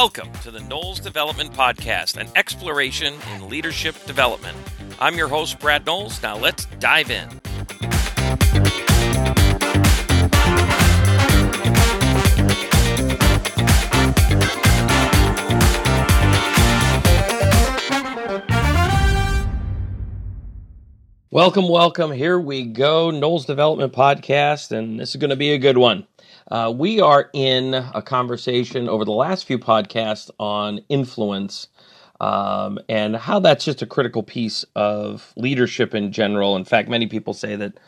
Welcome to the Knowles Development Podcast, an exploration in leadership development. I'm your host, Brad Knowles. Now let's dive in. Welcome, welcome. Here we go. Knowles Development Podcast, and this is going to be a good one. Uh, we are in a conversation over the last few podcasts on influence um, and how that's just a critical piece of leadership in general. In fact, many people say that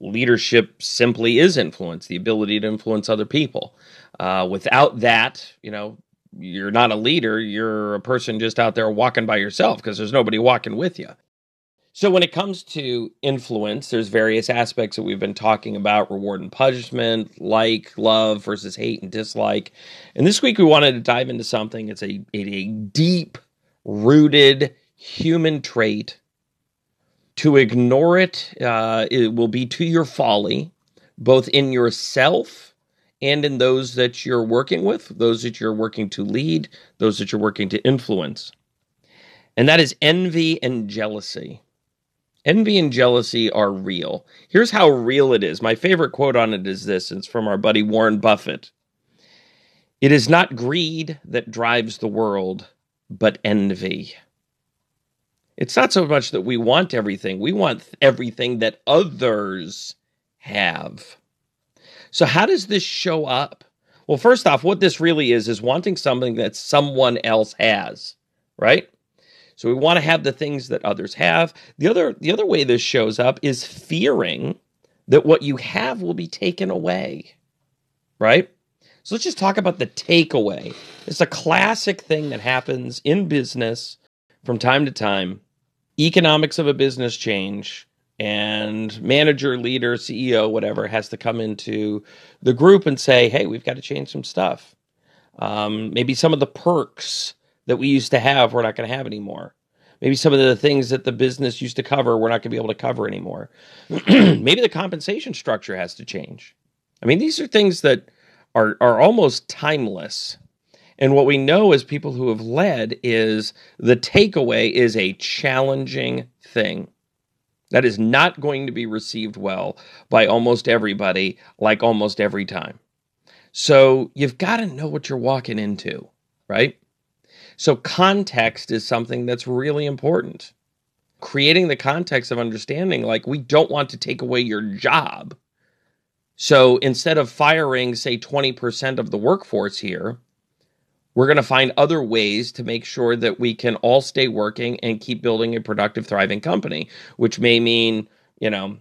leadership simply is influence, the ability to influence other people. Uh, without that, you know, you're not a leader, you're a person just out there walking by yourself because there's nobody walking with you. So, when it comes to influence, there's various aspects that we've been talking about reward and punishment, like, love versus hate and dislike. And this week we wanted to dive into something. It's a, a deep rooted human trait. To ignore it, uh, it will be to your folly, both in yourself and in those that you're working with, those that you're working to lead, those that you're working to influence. And that is envy and jealousy. Envy and jealousy are real. Here's how real it is. My favorite quote on it is this it's from our buddy Warren Buffett. It is not greed that drives the world, but envy. It's not so much that we want everything, we want everything that others have. So, how does this show up? Well, first off, what this really is is wanting something that someone else has, right? So we want to have the things that others have. The other the other way this shows up is fearing that what you have will be taken away. Right? So let's just talk about the takeaway. It's a classic thing that happens in business from time to time. Economics of a business change and manager, leader, CEO, whatever has to come into the group and say, "Hey, we've got to change some stuff." Um, maybe some of the perks that we used to have, we're not going to have anymore. Maybe some of the things that the business used to cover, we're not going to be able to cover anymore. Maybe the compensation structure has to change. I mean, these are things that are, are almost timeless. And what we know as people who have led is the takeaway is a challenging thing. That is not going to be received well by almost everybody, like almost every time. So you've got to know what you're walking into, right? So, context is something that's really important. Creating the context of understanding, like, we don't want to take away your job. So, instead of firing, say, 20% of the workforce here, we're going to find other ways to make sure that we can all stay working and keep building a productive, thriving company, which may mean, you know,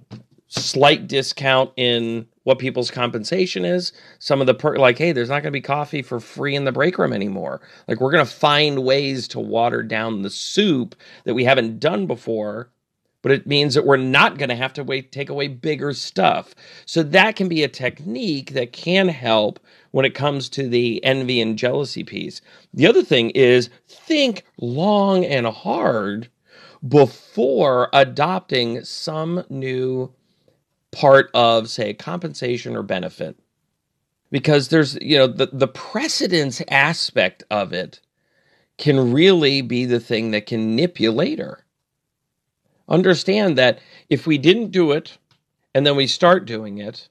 slight discount in what people's compensation is. Some of the per- like, hey, there's not going to be coffee for free in the break room anymore. Like, we're going to find ways to water down the soup that we haven't done before. But it means that we're not going to have to wait, take away bigger stuff. So that can be a technique that can help when it comes to the envy and jealousy piece. The other thing is think long and hard before adopting some new part of, say, compensation or benefit. Because there's, you know, the, the precedence aspect of it can really be the thing that can nip you later. Understand that if we didn't do it and then we start doing it,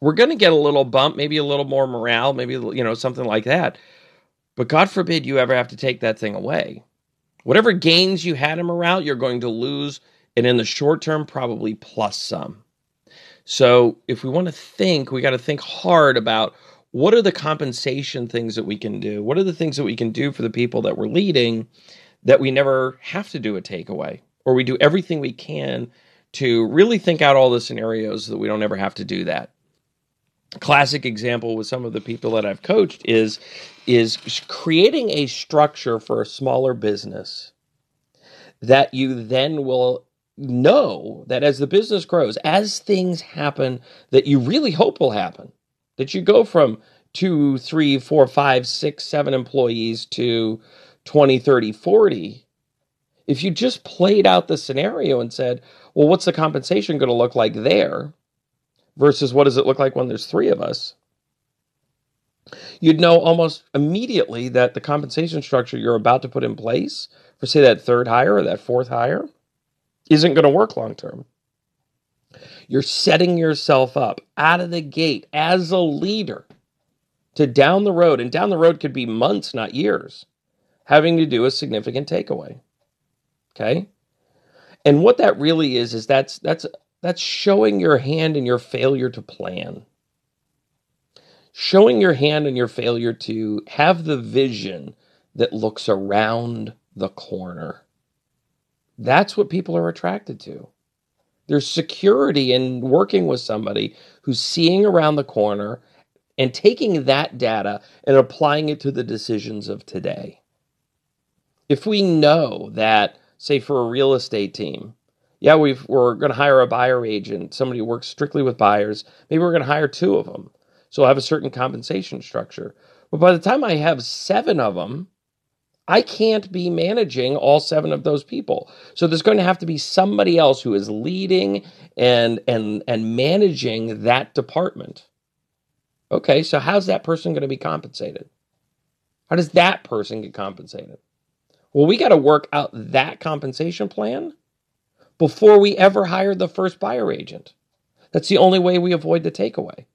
we're going to get a little bump, maybe a little more morale, maybe, you know, something like that. But God forbid you ever have to take that thing away. Whatever gains you had in morale, you're going to lose. And in the short term, probably plus some. So if we want to think, we got to think hard about what are the compensation things that we can do? What are the things that we can do for the people that we're leading that we never have to do a takeaway? Or we do everything we can to really think out all the scenarios so that we don't ever have to do that. classic example with some of the people that I've coached is is creating a structure for a smaller business that you then will know that as the business grows, as things happen that you really hope will happen, that you go from two, three, four, five, six, seven employees to 20, 30, 40. If you just played out the scenario and said, well, what's the compensation going to look like there versus what does it look like when there's three of us? You'd know almost immediately that the compensation structure you're about to put in place for, say, that third hire or that fourth hire isn't going to work long term. You're setting yourself up out of the gate as a leader to down the road, and down the road could be months, not years, having to do a significant takeaway. Okay? And what that really is is that's that's that's showing your hand in your failure to plan. Showing your hand in your failure to have the vision that looks around the corner. That's what people are attracted to. There's security in working with somebody who's seeing around the corner and taking that data and applying it to the decisions of today. If we know that, say, for a real estate team, yeah, we are going to hire a buyer agent, somebody who works strictly with buyers. Maybe we're going to hire two of them. So I'll have a certain compensation structure. But by the time I have seven of them, I can't be managing all seven of those people. So there's going to have to be somebody else who is leading and and and managing that department. Okay, so how's that person going to be compensated? How does that person get compensated? Well, we got to work out that compensation plan before we ever hire the first buyer agent. That's the only way we avoid the takeaway.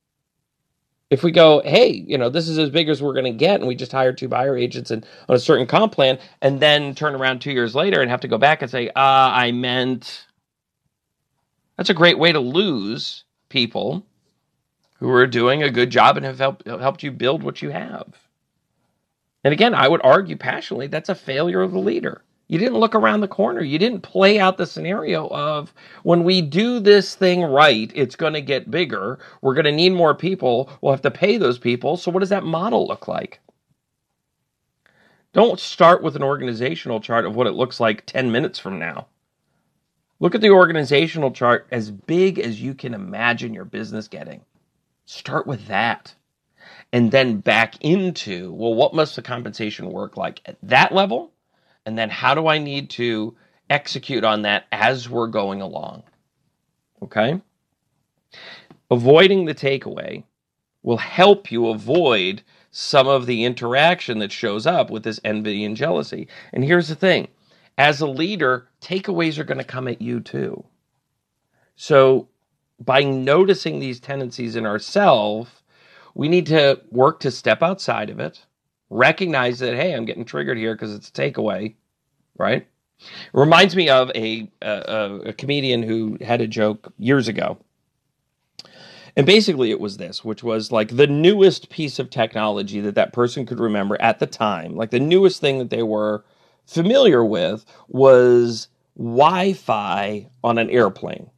If we go, hey, you know, this is as big as we're going to get, and we just hire two buyer agents and on a certain comp plan, and then turn around two years later and have to go back and say, ah, I meant. That's a great way to lose people who are doing a good job and have helped, helped you build what you have. And again, I would argue passionately that's a failure of the leader. You didn't look around the corner. You didn't play out the scenario of when we do this thing right, it's going to get bigger. We're going to need more people. We'll have to pay those people. So, what does that model look like? Don't start with an organizational chart of what it looks like 10 minutes from now. Look at the organizational chart as big as you can imagine your business getting. Start with that. And then back into, well, what must the compensation work like at that level? And then how do I need to execute on that as we're going along? Okay? Avoiding the takeaway will help you avoid some of the interaction that shows up with this envy and jealousy. And here's the thing as a leader, takeaways are going to come at you too. So by noticing these tendencies in ourselves, we need to work to step outside of it, recognize that, hey, I'm getting triggered here because it's a takeaway, right? Reminds me of a, a, a comedian who had a joke years ago. And basically, it was this, which was like the newest piece of technology that that person could remember at the time, like the newest thing that they were familiar with was Wi Fi on an airplane,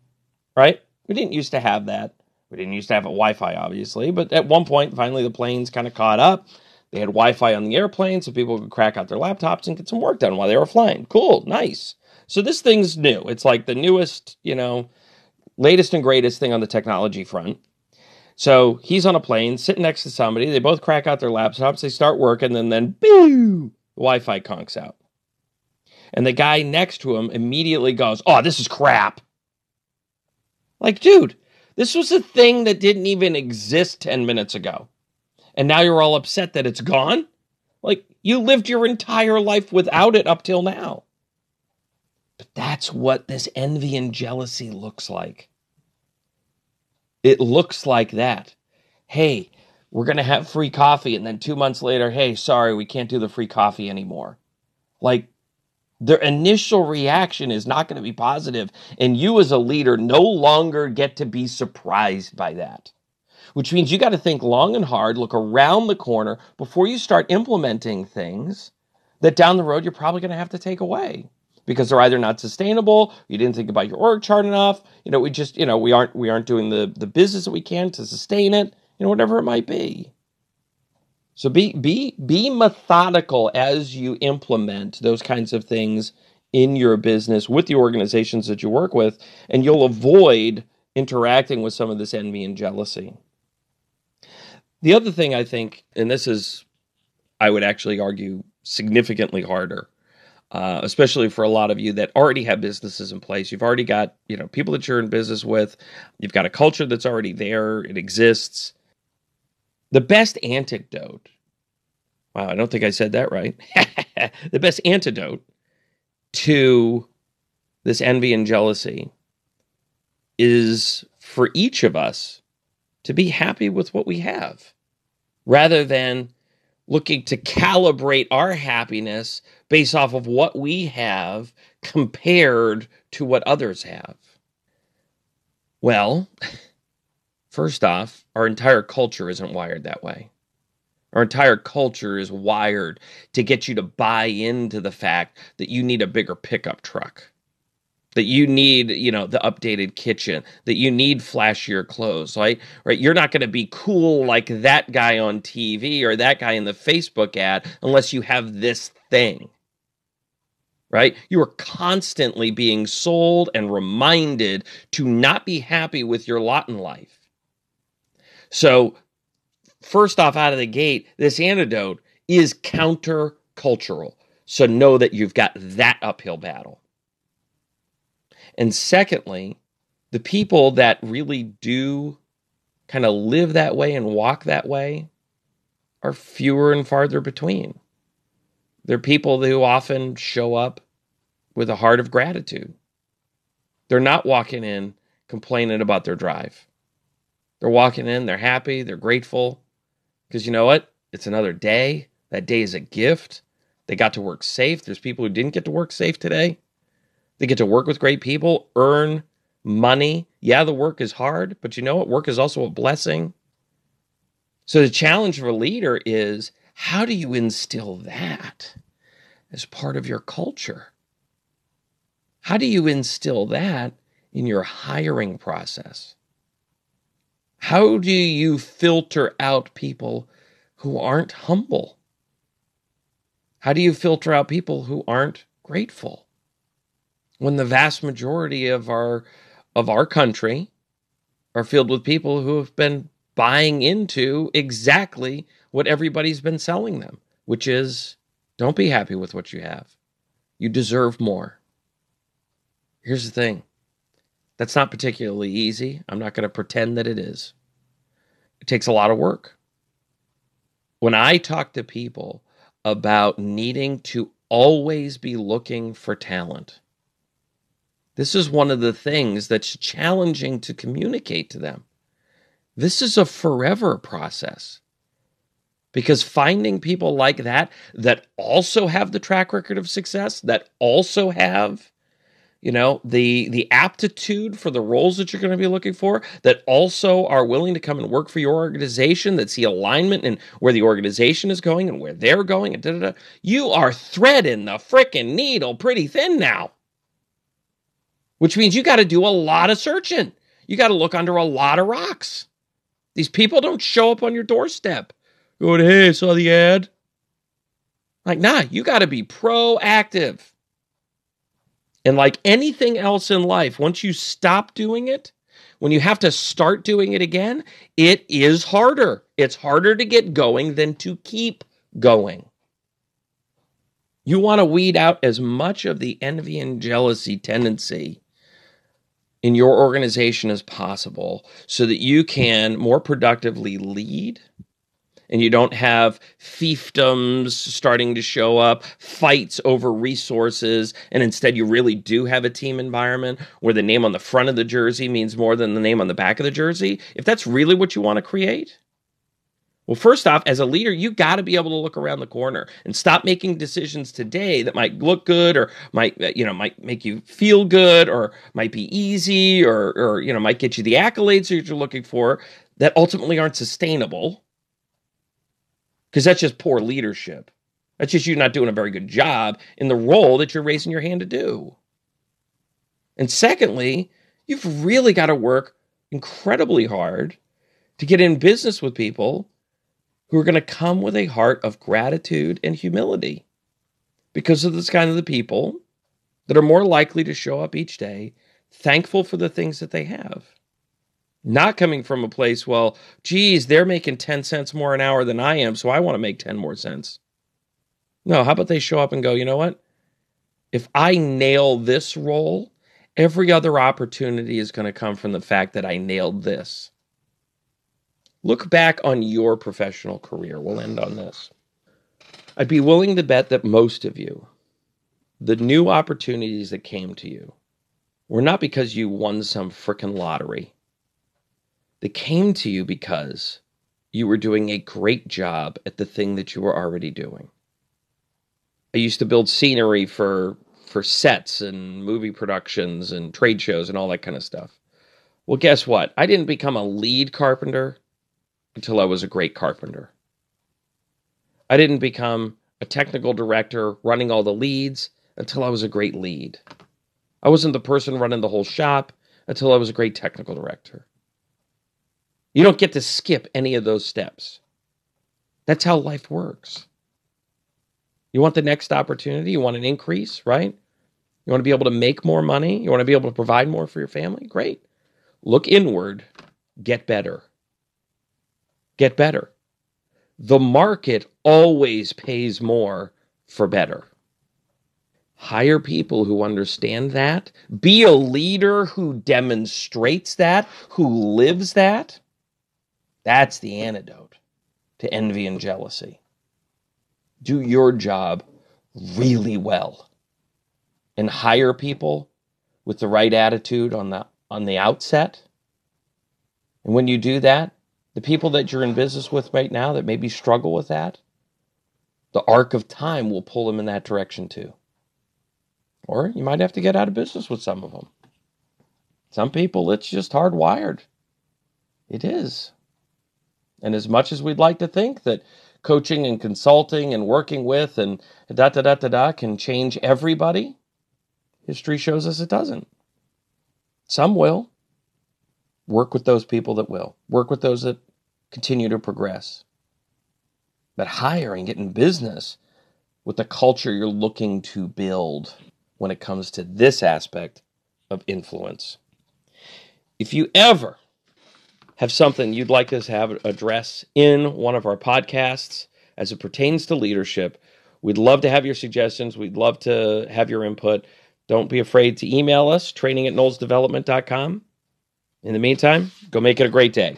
right? We didn't used to have that. We didn't used to have a Wi-Fi, obviously, but at one point, finally, the planes kind of caught up. They had Wi-Fi on the airplane, so people could crack out their laptops and get some work done while they were flying. Cool, nice. So this thing's new. It's like the newest, you know, latest and greatest thing on the technology front. So he's on a plane, sitting next to somebody. They both crack out their laptops. They start working, and then, boo, Wi-Fi conks out. And the guy next to him immediately goes, "Oh, this is crap." Like, dude, this was a thing that didn't even exist 10 minutes ago. And now you're all upset that it's gone? Like, you lived your entire life without it up till now. But that's what this envy and jealousy looks like. It looks like that. Hey, we're going to have free coffee. And then two months later, hey, sorry, we can't do the free coffee anymore. Like, their initial reaction is not going to be positive, and you as a leader no longer get to be surprised by that. Which means you got to think long and hard, look around the corner before you start implementing things that down the road you're probably going to have to take away because they're either not sustainable, you didn't think about your org chart enough, you know, we just, you know, we aren't we aren't doing the the business that we can to sustain it, you know, whatever it might be. So be be be methodical as you implement those kinds of things in your business with the organizations that you work with, and you'll avoid interacting with some of this envy and jealousy. The other thing I think, and this is, I would actually argue, significantly harder, uh, especially for a lot of you that already have businesses in place. You've already got you know people that you're in business with. You've got a culture that's already there. It exists the best antidote Wow, I don't think I said that right. the best antidote to this envy and jealousy is for each of us to be happy with what we have rather than looking to calibrate our happiness based off of what we have compared to what others have. Well, first off, our entire culture isn't wired that way. Our entire culture is wired to get you to buy into the fact that you need a bigger pickup truck that you need, you know, the updated kitchen, that you need flashier clothes, right? Right? You're not going to be cool like that guy on TV or that guy in the Facebook ad unless you have this thing. Right? You are constantly being sold and reminded to not be happy with your lot in life. So, first off, out of the gate, this antidote is countercultural. So, know that you've got that uphill battle. And secondly, the people that really do kind of live that way and walk that way are fewer and farther between. They're people who often show up with a heart of gratitude. They're not walking in complaining about their drive. They're walking in, they're happy, they're grateful because you know what? It's another day. That day is a gift. They got to work safe. There's people who didn't get to work safe today. They get to work with great people, earn money. Yeah, the work is hard, but you know what? Work is also a blessing. So the challenge for a leader is how do you instill that as part of your culture? How do you instill that in your hiring process? How do you filter out people who aren't humble? How do you filter out people who aren't grateful? When the vast majority of our of our country are filled with people who have been buying into exactly what everybody's been selling them, which is don't be happy with what you have. You deserve more. Here's the thing that's not particularly easy. I'm not going to pretend that it is. It takes a lot of work. When I talk to people about needing to always be looking for talent, this is one of the things that's challenging to communicate to them. This is a forever process. Because finding people like that, that also have the track record of success, that also have you know the the aptitude for the roles that you're going to be looking for that also are willing to come and work for your organization that see alignment and where the organization is going and where they're going and da, da, da. you are threading the freaking needle pretty thin now which means you got to do a lot of searching. You got to look under a lot of rocks. These people don't show up on your doorstep going, hey, I saw the ad. Like, nah, you got to be proactive. And like anything else in life, once you stop doing it, when you have to start doing it again, it is harder. It's harder to get going than to keep going. You want to weed out as much of the envy and jealousy tendency in your organization as possible so that you can more productively lead and you don't have fiefdoms starting to show up, fights over resources, and instead you really do have a team environment where the name on the front of the jersey means more than the name on the back of the jersey. If that's really what you want to create, well, first off, as a leader, you got to be able to look around the corner and stop making decisions today that might look good or might uh, you know might make you feel good or might be easy or or you know might get you the accolades that you're looking for that ultimately aren't sustainable because that's just poor leadership. That's just you not doing a very good job in the role that you're raising your hand to do. And secondly, you've really got to work incredibly hard to get in business with people who are going to come with a heart of gratitude and humility because of this kind of the people that are more likely to show up each day thankful for the things that they have. Not coming from a place, well, geez, they're making 10 cents more an hour than I am, so I want to make 10 more cents. No, how about they show up and go, you know what? If I nail this role, every other opportunity is going to come from the fact that I nailed this. Look back on your professional career. We'll end on this. I'd be willing to bet that most of you, the new opportunities that came to you, were not because you won some frickin' lottery. They came to you because you were doing a great job at the thing that you were already doing. I used to build scenery for for sets and movie productions and trade shows and all that kind of stuff. Well, guess what? I didn't become a lead carpenter until I was a great carpenter. I didn't become a technical director running all the leads until I was a great lead. I wasn't the person running the whole shop until I was a great technical director. You don't get to skip any of those steps. That's how life works. You want the next opportunity, you want an increase, right? You want to be able to make more money, you want to be able to provide more for your family? Great. Look inward, get better. Get better. The market always pays more for better. Hire people who understand that. Be a leader who demonstrates that, who lives that. That's the antidote to envy and jealousy. Do your job really well and hire people with the right attitude on the on the outset. And when you do that, the people that you're in business with right now that maybe struggle with that, the arc of time will pull them in that direction too. Or you might have to get out of business with some of them. Some people, it's just hardwired. It is. And as much as we'd like to think that coaching and consulting and working with and da da da da da can change everybody, history shows us it doesn't. Some will. Work with those people that will. Work with those that continue to progress. But hiring, get in business with the culture you're looking to build when it comes to this aspect of influence. If you ever have something you'd like us to have address in one of our podcasts as it pertains to leadership, we'd love to have your suggestions. We'd love to have your input. Don't be afraid to email us, training at knowlesdevelopment.com. In the meantime, go make it a great day.